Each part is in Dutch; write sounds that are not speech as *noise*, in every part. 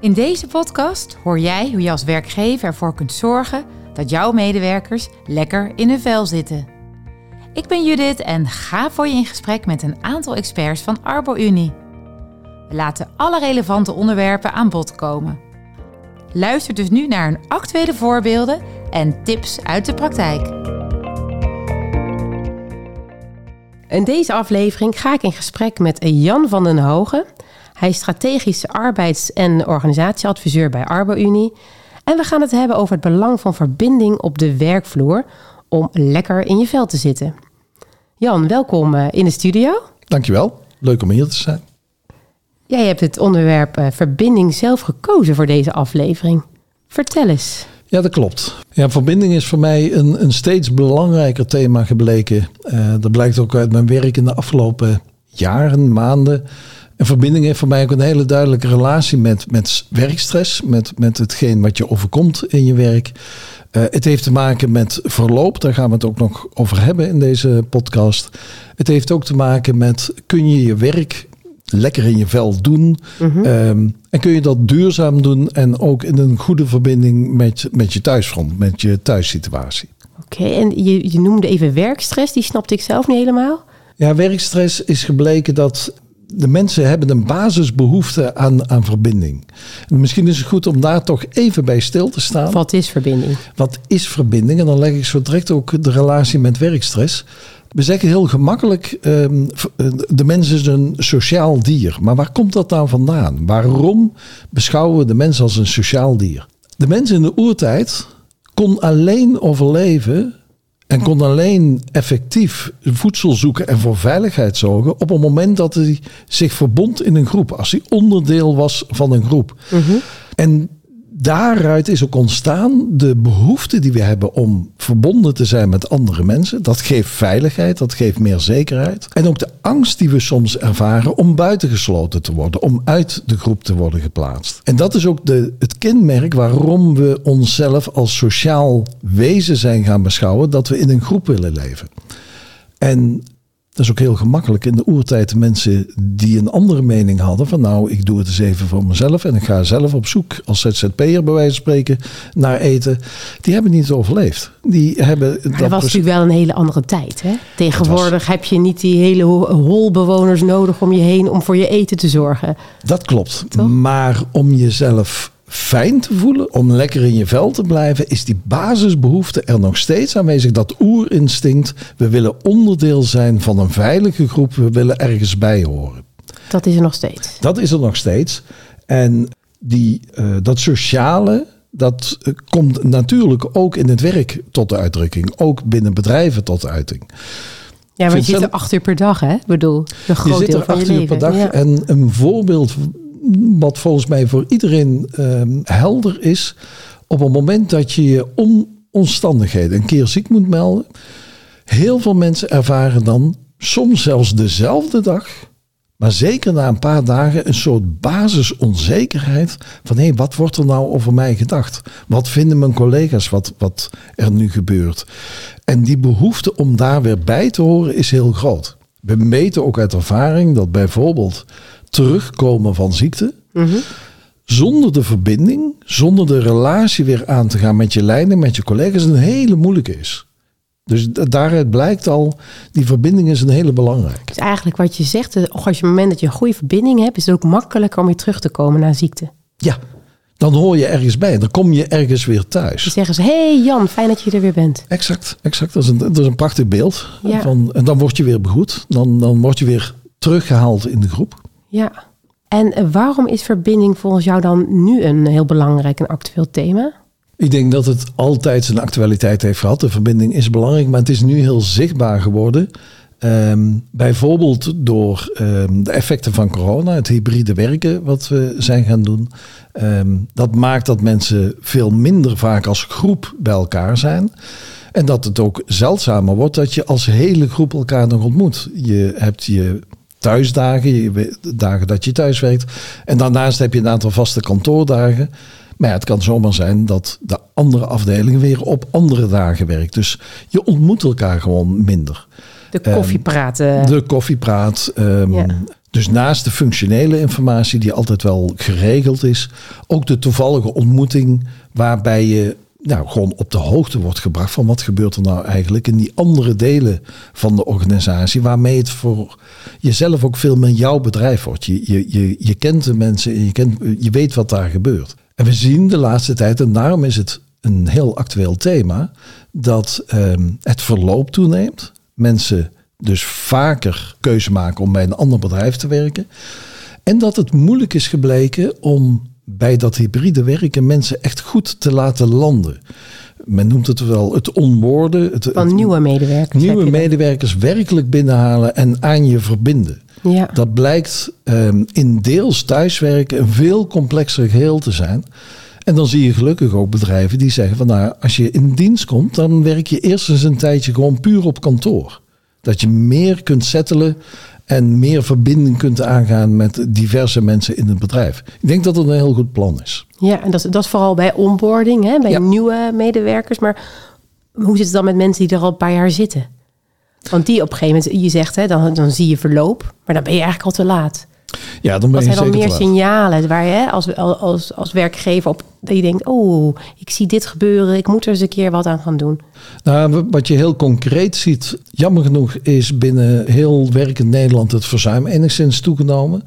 In deze podcast hoor jij hoe je als werkgever ervoor kunt zorgen dat jouw medewerkers lekker in hun vel zitten. Ik ben Judith en ga voor je in gesprek met een aantal experts van ArboUnie. We laten alle relevante onderwerpen aan bod komen. Luister dus nu naar een actuele voorbeelden en tips uit de praktijk. In deze aflevering ga ik in gesprek met Jan van den Hogen. Hij is strategisch arbeids- en organisatieadviseur bij ArboUnie. En we gaan het hebben over het belang van verbinding op de werkvloer om lekker in je vel te zitten. Jan, welkom eh, in de studio. Dankjewel. Leuk om hier te zijn. Jij hebt het onderwerp eh, verbinding zelf gekozen voor deze aflevering. Vertel eens. Ja, dat klopt. Ja, verbinding is voor mij een, een steeds belangrijker thema gebleken. Uh, dat blijkt ook uit mijn werk in de afgelopen jaren, maanden. En verbinding heeft voor mij ook een hele duidelijke relatie met, met werkstress, met, met hetgeen wat je overkomt in je werk. Uh, het heeft te maken met verloop, daar gaan we het ook nog over hebben in deze podcast. Het heeft ook te maken met kun je je werk lekker in je vel doen. Mm -hmm. um, en kun je dat duurzaam doen en ook in een goede verbinding met, met je thuisfront, met je thuissituatie. Oké, okay, en je, je noemde even werkstress, die snapte ik zelf niet helemaal. Ja, werkstress is gebleken dat de mensen hebben een basisbehoefte aan, aan verbinding. En misschien is het goed om daar toch even bij stil te staan. Wat is verbinding? Wat is verbinding? En dan leg ik zo direct ook de relatie met werkstress. We zeggen heel gemakkelijk, um, de mens is een sociaal dier. Maar waar komt dat nou vandaan? Waarom beschouwen we de mens als een sociaal dier? De mens in de oertijd kon alleen overleven en kon alleen effectief voedsel zoeken en voor veiligheid zorgen op het moment dat hij zich verbond in een groep. Als hij onderdeel was van een groep. -hmm. En daaruit is ook ontstaan de behoefte die we hebben om verbonden te zijn met andere mensen. Dat geeft veiligheid, dat geeft meer zekerheid. En ook de angst die we soms ervaren om buitengesloten te worden, om uit de groep te worden geplaatst. En dat is ook de, het kenmerk waarom we onszelf als sociaal wezen zijn gaan beschouwen, dat we in een groep willen leven. En dat is ook heel gemakkelijk. In de oertijd de mensen die een andere mening hadden. Van nou, ik doe het eens even voor mezelf. En ik ga zelf op zoek als ZZP'er bij wijze van spreken naar eten. Die hebben niet overleefd. Die hebben maar dat was natuurlijk wel een hele andere tijd. Hè? Tegenwoordig was... heb je niet die hele holbewoners nodig om je heen om voor je eten te zorgen. Dat klopt. Toch? Maar om jezelf fijn te voelen, om lekker in je vel te blijven, is die basisbehoefte er nog steeds aanwezig. Dat oerinstinct. We willen onderdeel zijn van een veilige groep. We willen ergens bij horen. Dat is er nog steeds. Dat is er nog steeds. En die, uh, dat sociale, dat uh, komt natuurlijk ook in het werk tot de uitdrukking. Ook binnen bedrijven tot de uiting. Ja, maar je zit er acht uur per dag, hè? Ik bedoel, een groot je zit deel er van acht je uur leven. per dag. Ja. En een voorbeeld wat volgens mij voor iedereen um, helder is. Op het moment dat je je om omstandigheden een keer ziek moet melden. Heel veel mensen ervaren dan soms zelfs dezelfde dag. Maar zeker na een paar dagen een soort basisonzekerheid. Van hé, wat wordt er nou over mij gedacht? Wat vinden mijn collega's wat, wat er nu gebeurt? En die behoefte om daar weer bij te horen is heel groot. We meten ook uit ervaring dat bijvoorbeeld terugkomen van ziekte. Mm -hmm. Zonder de verbinding, zonder de relatie weer aan te gaan met je lijnen, met je collega's, een hele moeilijke is. Dus daaruit blijkt al, die verbinding is een hele belangrijke. Dus eigenlijk wat je zegt, als je op het moment dat je een goede verbinding hebt, is het ook makkelijker om weer terug te komen na ziekte. Ja, dan hoor je ergens bij. Dan kom je ergens weer thuis. Dan zeggen ze, hey Jan, fijn dat je er weer bent. Exact, exact. Dat is een, dat is een prachtig beeld. Ja. Van, en dan word je weer begoed. Dan, dan word je weer teruggehaald in de groep. Ja, en waarom is verbinding volgens jou dan nu een heel belangrijk en actueel thema? Ik denk dat het altijd zijn actualiteit heeft gehad. De verbinding is belangrijk, maar het is nu heel zichtbaar geworden. Um, bijvoorbeeld door um, de effecten van corona, het hybride werken wat we zijn gaan doen. Um, dat maakt dat mensen veel minder vaak als groep bij elkaar zijn. En dat het ook zeldzamer wordt dat je als hele groep elkaar nog ontmoet. Je hebt je thuisdagen, dagen dat je thuis werkt. En daarnaast heb je een aantal vaste kantoordagen. Maar het kan zomaar zijn dat de andere afdeling weer op andere dagen werkt. Dus je ontmoet elkaar gewoon minder. De koffiepraat. Um, de koffiepraat. Um, ja. Dus naast de functionele informatie die altijd wel geregeld is, ook de toevallige ontmoeting waarbij je nou, gewoon op de hoogte wordt gebracht van wat gebeurt er nou eigenlijk in die andere delen van de organisatie, waarmee het voor jezelf ook veel meer jouw bedrijf wordt. Je, je, je, je kent de mensen en je, kent, je weet wat daar gebeurt. En we zien de laatste tijd, en daarom is het een heel actueel thema, dat ehm, het verloop toeneemt. Mensen dus vaker keuze maken om bij een ander bedrijf te werken. En dat het moeilijk is gebleken om bij dat hybride werken mensen echt goed te laten landen. Men noemt het wel het onboorden. Het, Van nieuwe medewerkers. Nieuwe medewerkers werkelijk binnenhalen en aan je verbinden. Ja. Dat blijkt um, in deels thuiswerken een veel complexer geheel te zijn. En dan zie je gelukkig ook bedrijven die zeggen van nou, als je in dienst komt, dan werk je eerst eens een tijdje gewoon puur op kantoor. Dat je meer kunt settelen en meer verbinding kunt aangaan met diverse mensen in het bedrijf. Ik denk dat het een heel goed plan is. Ja, en dat is, dat is vooral bij onboarding, hè, bij nieuwe medewerkers. Maar hoe zit het dan met mensen die er al een paar jaar zitten? Want die op een gegeven moment, je zegt, hè, dan, dan zie je verloop, maar dan ben je eigenlijk al te laat. Ja, dan ben je zijn dan meer signalen waar je als, als, als werkgever op dat je denkt, oh, ik zie dit gebeuren, ik moet er eens een keer wat aan gaan doen. Nou, wat je heel concreet ziet, jammer genoeg is binnen heel werkend Nederland het verzuim enigszins toegenomen.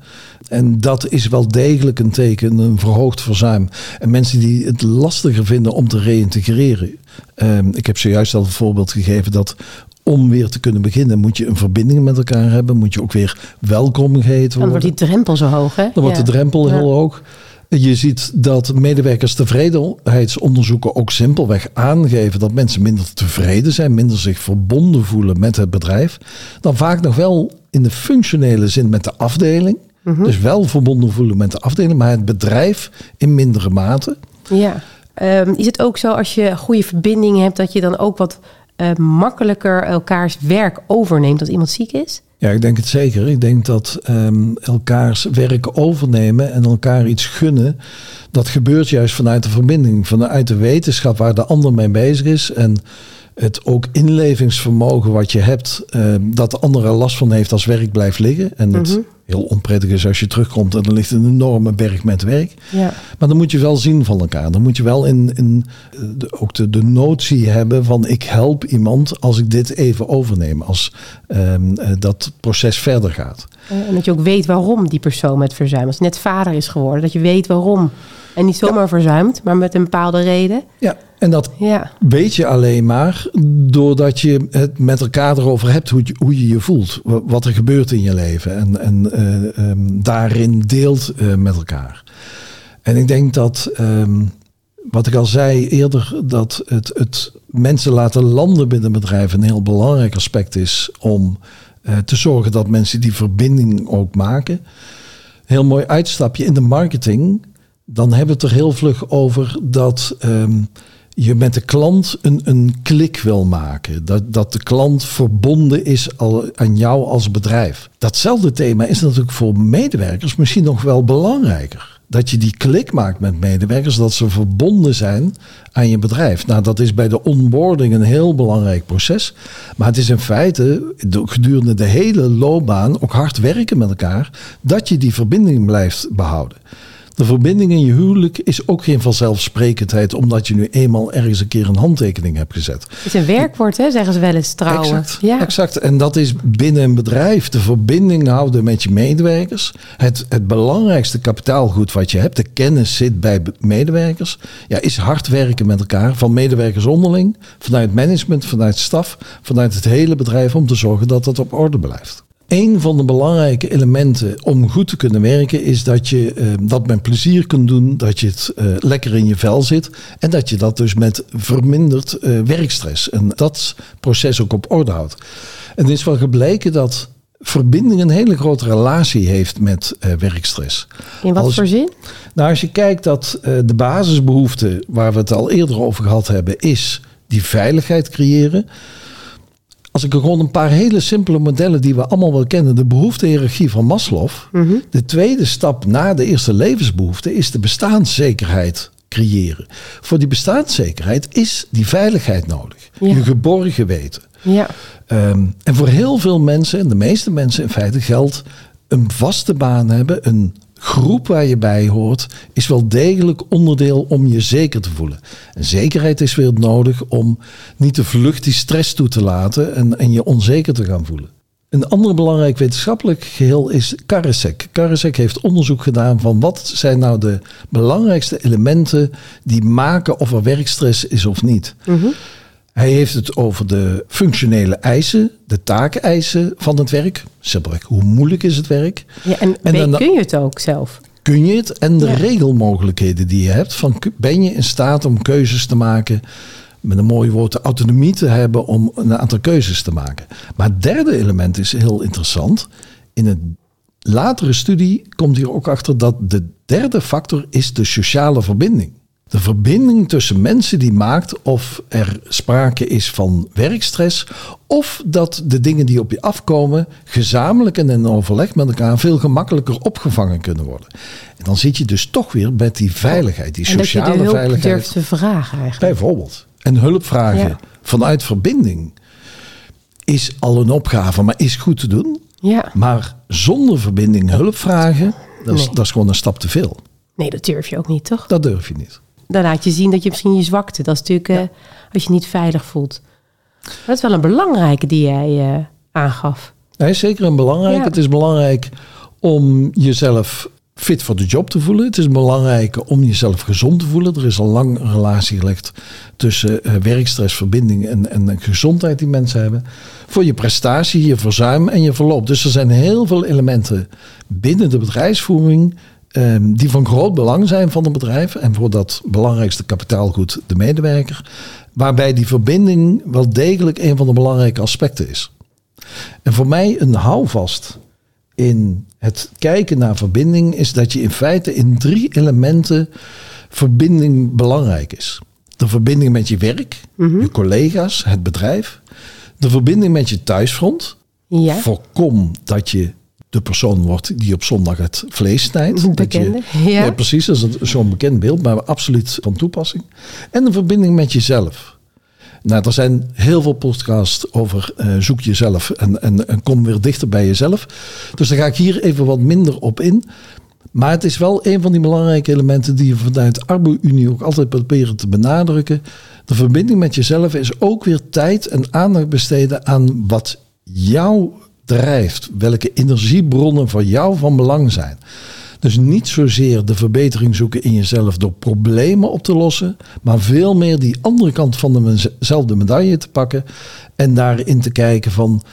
En dat is wel degelijk een teken, een verhoogd verzuim. En mensen die het lastiger vinden om te reïntegreren. Ehm, ik heb zojuist al een voorbeeld gegeven dat om weer te kunnen beginnen, moet je een verbinding met elkaar hebben. Moet je ook weer welkom geheten Dan worden. wordt die drempel zo hoog, hè? Dan wordt Ja. de drempel Ja. heel hoog. Je ziet dat medewerkers tevredenheidsonderzoeken ook simpelweg aangeven dat mensen minder tevreden zijn, minder zich verbonden voelen met het bedrijf. Dan vaak nog wel in de functionele zin met de afdeling. Mhm. Dus wel verbonden voelen met de afdeling, maar het bedrijf in mindere mate. Ja. Ehm, is het ook zo als je goede verbinding hebt, dat je dan ook wat eh, makkelijker elkaars werk overneemt als iemand ziek is? Ja, ik denk het zeker. Ik denk dat ehm, elkaars werk overnemen en elkaar iets gunnen, dat gebeurt juist vanuit de verbinding, vanuit de wetenschap waar de ander mee bezig is. En het ook inlevingsvermogen wat je hebt, ehm, dat de ander er last van heeft als werk blijft liggen. En het Mhm. heel onprettig is als je terugkomt en er ligt een enorme berg met werk. Ja. Maar dan moet je wel zien van elkaar. Dan moet je wel in, in eh, de, ook de, de notie hebben van ik help iemand als ik dit even overneem. Als ehm, eh, dat proces verder gaat. Eh, En dat je ook weet waarom die persoon met verzuim, als net vader is geworden, dat je weet waarom. En niet zomaar verzuimt, maar met een bepaalde reden. Ja, en dat Ja, weet je alleen maar doordat je het met elkaar erover hebt hoe je hoe je, je voelt. wa- Wat er gebeurt in je leven. En, en eh, ehm, daarin deelt eh, met elkaar. En ik denk dat, ehm, wat ik al zei eerder, dat het, het mensen laten landen binnen bedrijven een heel belangrijk aspect is om eh, te zorgen dat mensen die verbinding ook maken. Heel mooi uitstapje in de marketing. Dan hebben we het er heel vlug over dat ehm, je met de klant een, een klik wil maken. Dat, dat de klant verbonden is al, aan jou als bedrijf. Datzelfde thema is natuurlijk voor medewerkers misschien nog wel belangrijker. Dat je die klik maakt met medewerkers, dat ze verbonden zijn aan je bedrijf. Nou, dat is bij de onboarding een heel belangrijk proces. Maar het is in feite de- gedurende de hele loopbaan ook hard werken met elkaar, dat je die verbinding blijft behouden. De verbinding in je huwelijk is ook geen vanzelfsprekendheid, omdat je nu eenmaal ergens een keer een handtekening hebt gezet. het is een werkwoord, hè, zeggen ze wel eens, trouwen. Exact, Ja. exact. En dat is binnen een bedrijf de verbinding houden met je medewerkers. Het, het belangrijkste kapitaalgoed wat je hebt, de kennis zit bij medewerkers. Ja, is hard werken met elkaar, van medewerkers onderling, vanuit management, vanuit staf, vanuit het hele bedrijf, om te zorgen dat dat op orde blijft. Een van de belangrijke elementen om goed te kunnen werken is dat je eh, dat met plezier kunt doen, dat je het eh, lekker in je vel zit en dat je dat dus met verminderd eh, werkstress en dat proces ook op orde houdt. En het is wel gebleken dat verbinding een hele grote relatie heeft met eh, werkstress. In wat Als- voor zin? Nou, als je kijkt dat de basisbehoefte waar we het al eerder over gehad hebben, is die veiligheid creëren. Als ik gewoon een paar hele simpele modellen die we allemaal wel kennen, de behoeftehiërarchie van Maslow. Mhm. De tweede stap na de eerste levensbehoefte is de bestaanszekerheid creëren. Voor die bestaanszekerheid is die veiligheid nodig. Ja. Je geborgen weten. Ja. Ehm, en voor heel veel mensen, en de meeste mensen in feite, geldt een vaste baan hebben, een groep waar je bij hoort, is wel degelijk onderdeel om je zeker te voelen. En zekerheid is weer nodig om niet te vlucht die stress toe te laten en, en je onzeker te gaan voelen. Een ander belangrijk wetenschappelijk geheel is Karasek. Karasek heeft onderzoek gedaan van wat zijn nou de belangrijkste elementen die maken of er werkstress is of niet. Hij heeft het over de functionele eisen, de taakeisen van het werk. Simpelweg, hoe moeilijk is het werk? Ja, en, dan- kun je het ook zelf? Kun je het? En de Ja. regelmogelijkheden die je hebt. Van, ben je in staat om keuzes te maken? Met een mooi woord, de autonomie te hebben om een aantal keuzes te maken. Maar het derde element is heel interessant. In een latere studie komt hier ook achter dat de derde factor is de sociale verbinding. De verbinding tussen mensen die maakt of er sprake is van werkstress of dat de dingen die op je afkomen gezamenlijk en in overleg met elkaar veel gemakkelijker opgevangen kunnen worden. En dan zit je dus toch weer met die veiligheid, die en dat je sociale de hulp veiligheid. durft te vragen eigenlijk. Bijvoorbeeld. En hulp vragen Ja. vanuit verbinding is al een opgave, maar is goed te doen. Ja, Maar zonder verbinding hulp vragen, dat is, Nee. dat is gewoon een stap te veel. nee, dat durf je ook niet, toch? Dat durf je niet. Dan laat je zien dat je misschien je zwakte. Dat is natuurlijk eh, als je niet veilig voelt. Dat is wel een belangrijke die jij eh, aangaf. Hij is zeker een belangrijk. Ja. Het is belangrijk om jezelf fit voor de job te voelen. Het is belangrijk om jezelf gezond te voelen. Er is al lang een relatie gelegd tussen eh, werkstress, verbinding en, en de gezondheid die mensen hebben. Voor je prestatie, je verzuim en je verloop. Dus er zijn heel veel elementen binnen de bedrijfsvoering ehm, die van groot belang zijn van een bedrijf. En voor dat belangrijkste kapitaalgoed, de medewerker. Waarbij die verbinding wel degelijk een van de belangrijke aspecten is. En voor mij een houvast in het kijken naar verbinding is dat je in feite in drie elementen verbinding belangrijk is. De verbinding met je werk, je collega's, het bedrijf. De verbinding met je thuisfront. Ja, Voorkom dat je de persoon wordt die op zondag het vlees snijdt. Dat je-. Ja. ja, precies, dat is zo'n bekend beeld, maar absoluut van toepassing. En de verbinding met jezelf. Nou, er zijn heel veel podcasts over eh, zoek jezelf en, en, en kom weer dichter bij jezelf. Dus daar ga ik hier even wat minder op in. Maar het is wel een van die belangrijke elementen die je vanuit Arbo-Unie ook altijd proberen te benadrukken. De verbinding met jezelf is ook weer tijd en aandacht besteden aan wat jou drijft. Welke energiebronnen voor jou van belang zijn. Dus niet zozeer de verbetering zoeken in jezelf door problemen op te lossen, maar veel meer die andere kant van dezelfde medaille te pakken en daarin te kijken van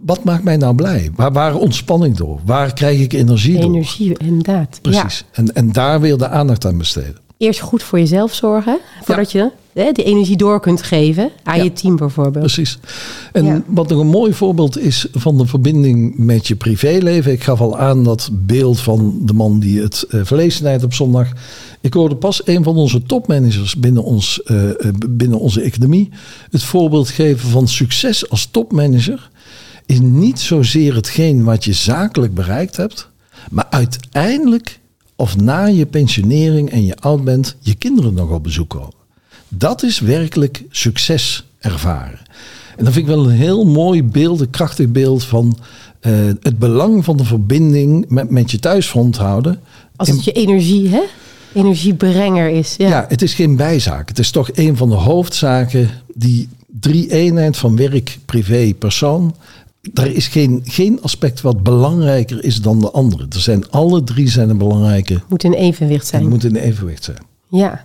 wat maakt mij nou blij? Waar, waar ontspanning door? Waar krijg ik energie door? energie, inderdaad. Ja. Precies. En, en daar weer de aandacht aan besteden. Eerst goed voor jezelf zorgen, voordat je hè, die energie door kunt geven aan Ja. je team bijvoorbeeld. Precies. En Ja. wat nog een mooi voorbeeld is van de verbinding met je privéleven. Ik gaf al aan dat beeld van de man die het vlees snijdt op zondag. Ik hoorde pas een van onze topmanagers binnen, ons, eh, eh, binnen onze economie het voorbeeld geven van succes als topmanager. Is niet zozeer hetgeen wat je zakelijk bereikt hebt, maar uiteindelijk of na je pensionering en je oud bent, je kinderen nog op bezoek komen. Dat is werkelijk succes ervaren. En dat vind ik wel een heel mooi beeld, een krachtig beeld van eh, het belang van de verbinding met, met je thuisfront houden. Als het je energie, hè? energiebrenger is. Ja. ja. het is geen bijzaak. Het is toch een van de hoofdzaken, die drie eenheid van werk, privé, persoon. Er is geen, geen aspect wat belangrijker is dan de andere. Er zijn alle drie zijn een belangrijke. Moet in evenwicht En zijn. moet in evenwicht zijn. Ja.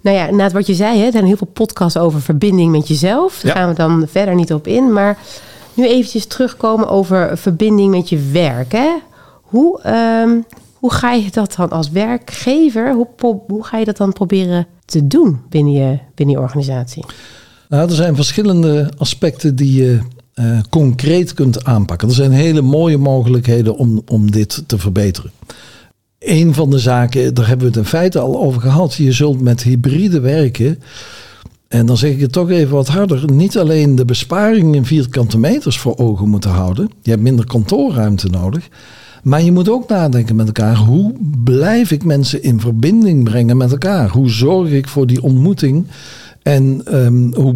Nou ja, na wat je zei, hè, er zijn heel veel podcasts over verbinding met jezelf. Daar Ja. gaan we dan verder niet op in. Maar nu eventjes terugkomen over verbinding met je werk. Hè? Hoe, ehm, hoe ga je dat dan als werkgever, hoe, hoe ga je dat dan proberen te doen binnen je, binnen je organisatie? Nou, er zijn verschillende aspecten die je eh, concreet kunt aanpakken. Er zijn hele mooie mogelijkheden om, om dit te verbeteren. Een van de zaken, daar hebben we het in feite al over gehad. Je zult met hybride werken. En dan zeg ik het toch even wat harder. Niet alleen de besparing in vierkante meters voor ogen moeten houden. Je hebt minder kantoorruimte nodig. Maar je moet ook nadenken met elkaar. Hoe blijf ik mensen in verbinding brengen met elkaar? Hoe zorg ik voor die ontmoeting? En ehm, hoe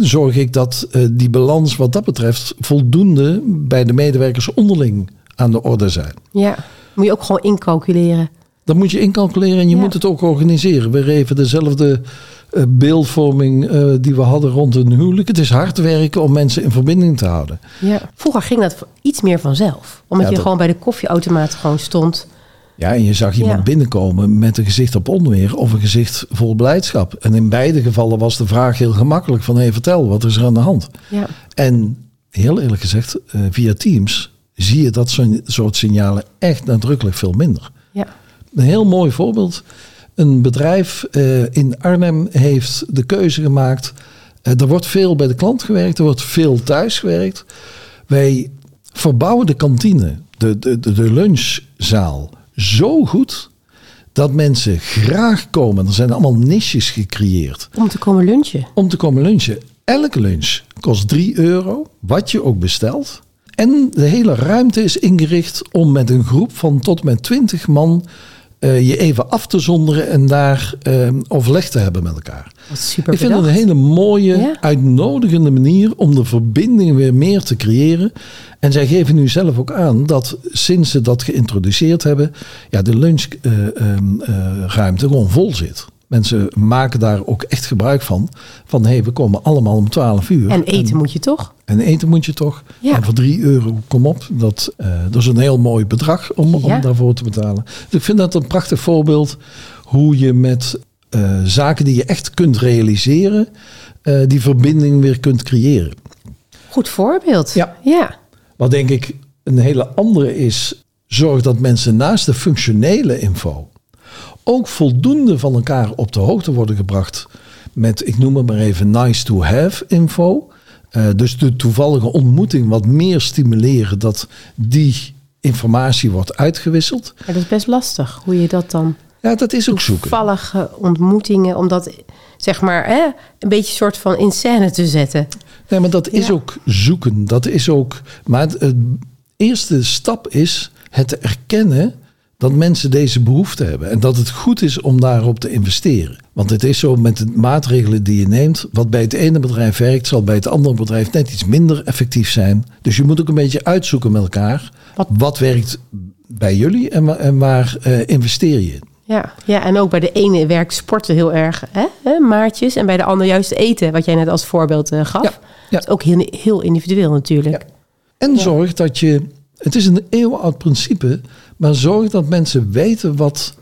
zorg ik dat eh, die balans wat dat betreft voldoende bij de medewerkers onderling aan de orde zijn. Ja, moet je ook gewoon incalculeren. Dat moet je incalculeren en je Ja. moet het ook organiseren. We even dezelfde eh, beeldvorming eh, die we hadden rond een huwelijk. Het is hard werken om mensen in verbinding te houden. Ja. Vroeger ging dat iets meer vanzelf. Omdat Ja, je dat- gewoon bij de koffieautomaat gewoon stond. Ja, en je zag iemand Ja. binnenkomen met een gezicht op onweer of een gezicht vol blijdschap. En in beide gevallen was de vraag heel gemakkelijk van, hé, vertel, wat is er aan de hand? Ja. En heel eerlijk gezegd, eh, via Teams zie je dat zo'n soort signalen echt nadrukkelijk veel minder. Ja. Een heel mooi voorbeeld. Een bedrijf eh, in Arnhem heeft de keuze gemaakt. eh, er wordt veel bij de klant gewerkt, er wordt veel thuis gewerkt. Wij verbouwen de kantine, de, de, de, de lunchzaal, zo goed dat mensen graag komen. Er zijn allemaal niches gecreëerd Om te komen lunchen. om te komen lunchen. Elke lunch kost 3 euro, wat je ook bestelt. En de hele ruimte is ingericht om met een groep van tot met 20 man eh, je even af te zonderen en daar eh, overleg te hebben met elkaar. Super Ik vind het een hele mooie, Ja. uitnodigende manier om de verbinding weer meer te creëren. En zij geven nu zelf ook aan dat sinds ze dat geïntroduceerd hebben, ja, de lunchruimte gewoon vol zit. Mensen maken daar ook echt gebruik van. Van hé, hey, we komen allemaal om 12 uur. En eten moet je toch? En eten moet je toch? Ja. En voor 3 euro, kom op. Dat, eh, dat is een heel mooi bedrag om, Ja. om daarvoor te betalen. Dus ik vind dat een prachtig voorbeeld hoe je met eh, zaken die je echt kunt realiseren, eh, die verbinding weer kunt creëren. Goed voorbeeld. Ja. ja. Wat denk ik een hele andere is, zorg dat mensen naast de functionele info ook voldoende van elkaar op de hoogte worden gebracht met, ik noem het maar even, nice to have info. Eh, dus de toevallige ontmoeting wat meer stimuleren dat die informatie wordt uitgewisseld. Maar dat is best lastig. Hoe je dat dan... Ja, dat is ook zoeken. Toevallige ontmoetingen. Om dat, zeg maar, hè, een beetje soort van in scène te zetten. Nee, maar dat is Ja. ook zoeken. Dat is ook. Maar het, het eerste stap is het erkennen dat mensen deze behoefte hebben. En dat het goed is om daarop te investeren. Want het is zo met de maatregelen die je neemt. Wat bij het ene bedrijf werkt, zal bij het andere bedrijf net iets minder effectief zijn. Dus je moet ook een beetje uitzoeken met elkaar. Wat- Wat, werkt bij jullie en, wa- en waar eh, investeer je in? Ja. ja, en ook bij de ene werkt sporten heel erg, hè, hè, maatjes. En bij de ander juist eten, wat jij net als voorbeeld eh, gaf. Ja, ja. Dat is ook heel, heel individueel natuurlijk. Ja. En zorg dat je. Het is een eeuwenoud principe, maar zorg dat mensen weten wat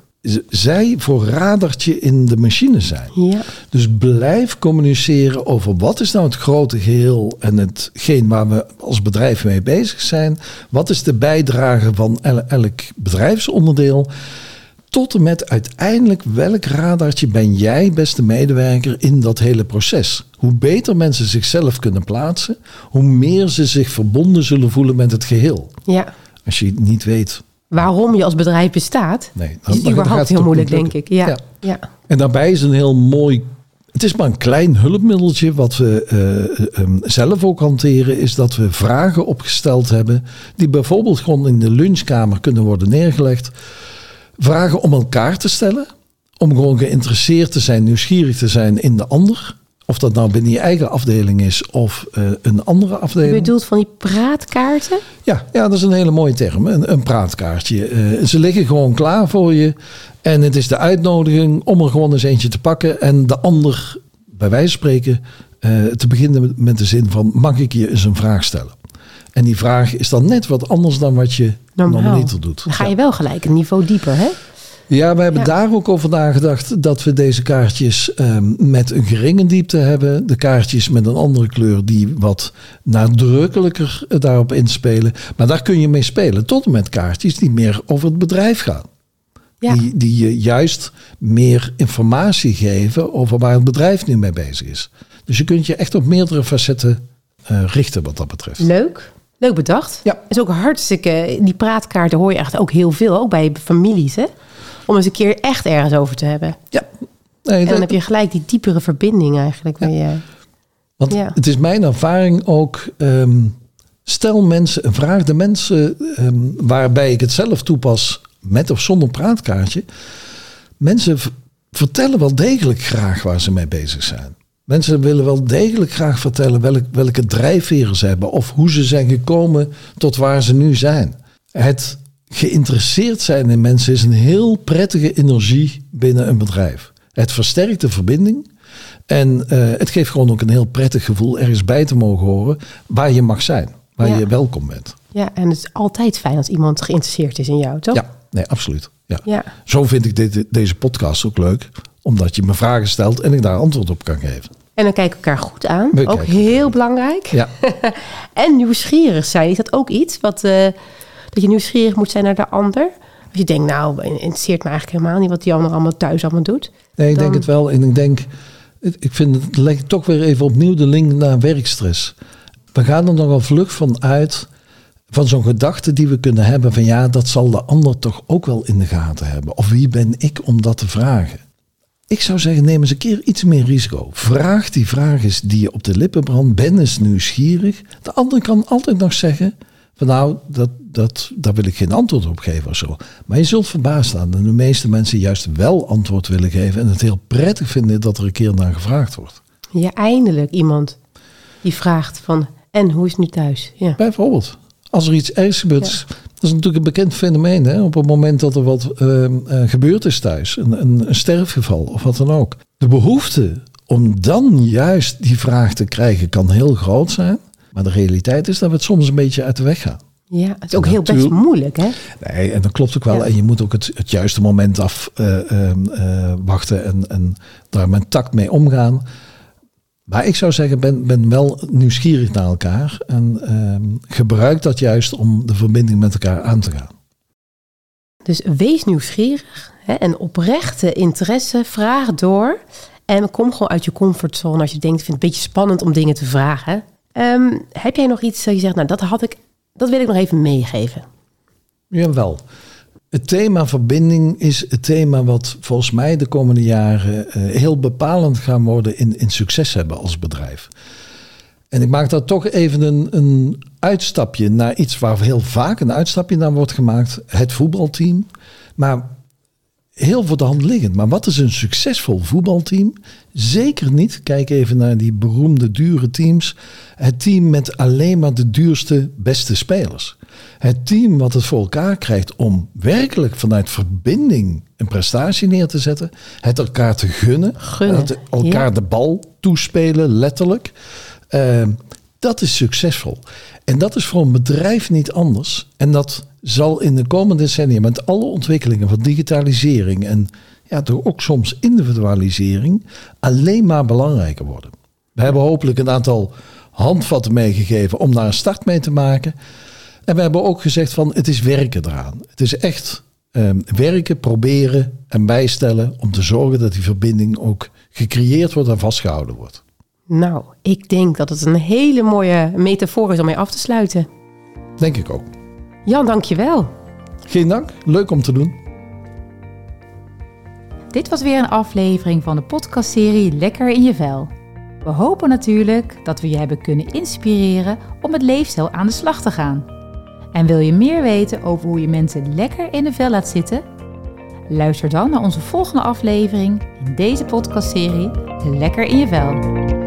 zij voor radartje in de machine zijn. Ja. Dus blijf communiceren over wat is nou het grote geheel en hetgeen waar we als bedrijf mee bezig zijn. Wat is de bijdrage van el- elk bedrijfsonderdeel? Tot en met uiteindelijk welk radartje ben jij, beste medewerker, in dat hele proces. Hoe beter mensen zichzelf kunnen plaatsen, hoe meer ze zich verbonden zullen voelen met het geheel. ja. Als je niet weet. Waarom je als bedrijf bestaat, Nee, dan- is überhaupt heel moeilijk, denk ik. Ja. Ja. Ja. En daarbij is een heel mooi. Het is maar een klein hulpmiddeltje wat we eh, eh, zelf ook hanteren. Is dat we vragen opgesteld hebben. Die bijvoorbeeld gewoon in de lunchkamer kunnen worden neergelegd. Vragen om elkaar te stellen. Om gewoon geïnteresseerd te zijn, nieuwsgierig te zijn in de ander. Of dat nou binnen je eigen afdeling is of eh, een andere Je afdeling. bedoelt van die praatkaarten? Ja, ja, dat is een hele mooie term. Een, een praatkaartje. Eh, ze liggen gewoon klaar voor je. En het is de uitnodiging om er gewoon eens eentje te pakken. En de ander, bij wijze van spreken, eh, te beginnen met, de zin van... mag ik je eens een vraag stellen? En die vraag is dan net wat anders dan wat je Normaal. normaliter doet. Dan ga je wel gelijk een niveau dieper, hè? Ja, we hebben Ja. daar ook over nagedacht dat we deze kaartjes ehm, met een geringe diepte hebben. De kaartjes met een andere kleur die wat nadrukkelijker daarop inspelen. Maar daar kun je mee spelen. Tot en met kaartjes die meer over het bedrijf gaan. Ja. Die, die je juist meer informatie geven over waar het bedrijf nu mee bezig is. Dus je kunt je echt op meerdere facetten eh, richten wat dat betreft. Leuk. Leuk bedacht. Ja. Is ook hartstikke. Die praatkaarten hoor je echt ook heel veel, ook bij families, hè? Om eens een keer echt ergens over te hebben. Ja. Nee, En dan dat- heb je gelijk die diepere verbinding eigenlijk. Waar je, Want Ja. het is mijn ervaring ook. ehm, stel mensen een vraag. De mensen ehm, waarbij ik het zelf toepas, met of zonder praatkaartje. Mensen vertellen wel degelijk graag waar ze mee bezig zijn. Mensen willen wel degelijk graag vertellen welk, welke drijfveren ze hebben. Of hoe ze zijn gekomen tot waar ze nu zijn. Het geïnteresseerd zijn in mensen is een heel prettige energie binnen een bedrijf. Het versterkt de verbinding. En eh, het geeft gewoon ook een heel prettig gevoel ergens bij te mogen horen waar je mag zijn, waar Ja. je welkom bent. Ja, en het is altijd fijn als iemand geïnteresseerd is in jou, toch? Ja, nee, absoluut. Ja. Ja. Zo vind ik dit, deze podcast ook leuk, omdat je me vragen stelt en ik daar antwoord op kan geven. En dan kijken we elkaar goed aan. We ook heel belangrijk. Ja, *laughs* En nieuwsgierig zijn. Is dat ook iets wat, eh, dat je nieuwsgierig moet zijn naar de ander? Als je denkt, nou, interesseert me eigenlijk helemaal niet wat die ander allemaal thuis allemaal doet. nee, ik denk het wel. En ik denk, ik vind het leg toch weer even opnieuw de link naar werkstress. We gaan er nogal vlug van uit, van zo'n gedachte die we kunnen hebben van ja, dat zal de ander toch ook wel in de gaten hebben. Of wie ben ik om dat te vragen? Ik zou zeggen, neem eens een keer iets meer risico. Vraag die vraag eens die je op de lippen brandt. Ben eens nieuwsgierig. De ander kan altijd nog zeggen van nou, dat, dat, daar wil ik geen antwoord op geven of zo. Maar je zult verbaasd staan dat de meeste mensen juist wel antwoord willen geven. En het heel prettig vinden dat er een keer naar gevraagd wordt. Ja, eindelijk iemand die vraagt van, en hoe is het nu thuis? Ja. Bijvoorbeeld, als er iets ergs gebeurt. Dat is natuurlijk een bekend fenomeen. Hè? Op het moment dat er wat ehm, eh, gebeurd is thuis. Een, een, een sterfgeval of wat dan ook. De behoefte om dan juist die vraag te krijgen kan heel groot zijn. Maar de realiteit is dat we het soms een beetje uit de weg gaan. ja, het is ook heel best moeilijk, hè? Nee, en dat klopt ook wel. Ja. En je moet ook het, het juiste moment afwachten en, en daar met tact mee omgaan. Maar ik zou zeggen, ben, ben wel nieuwsgierig naar elkaar. En ehm, gebruik dat juist om de verbinding met elkaar aan te gaan. Dus wees nieuwsgierig hè, en oprechte interesse, vraag door. En kom gewoon uit je comfortzone als je denkt, vind het een beetje spannend om dingen te vragen. Ehm, heb jij nog iets dat je zegt, nou dat had ik, dat wil ik nog even meegeven. Jawel. Het thema verbinding is het thema wat volgens mij de komende jaren eh, heel bepalend gaan worden in, in succes hebben als bedrijf. En ik maak daar toch even een, een uitstapje naar iets waar heel vaak een uitstapje naar wordt gemaakt. Het voetbalteam. Maar heel voor de hand liggend. Maar wat is een succesvol voetbalteam? Zeker niet. Kijk even naar die beroemde dure teams. Het team met alleen maar de duurste, beste spelers. Het team wat het voor elkaar krijgt om werkelijk vanuit verbinding een prestatie neer te zetten. Het elkaar te gunnen. Gunnen, Het elkaar ja. de bal toespelen, letterlijk. Eh, dat is succesvol. En dat is voor een bedrijf niet anders. En dat zal in de komende decennia met alle ontwikkelingen van digitalisering en ja, toch ook soms individualisering alleen maar belangrijker worden. We hebben hopelijk een aantal handvatten meegegeven om daar een start mee te maken. En we hebben ook gezegd van het is werken eraan. Het is echt ehm, werken, proberen en bijstellen om te zorgen dat die verbinding ook gecreëerd wordt en vastgehouden wordt. Nou, ik denk dat het een hele mooie metafoor is om mee af te sluiten. Denk ik ook. Jan, dankjewel. Geen dank, leuk om te doen. Dit was weer een aflevering van de podcastserie Lekker in je vel. We hopen natuurlijk dat we je hebben kunnen inspireren om met leefstijl aan de slag te gaan. En wil je meer weten over hoe je mensen lekker in de vel laat zitten? Luister dan naar onze volgende aflevering in deze podcastserie Lekker in je vel.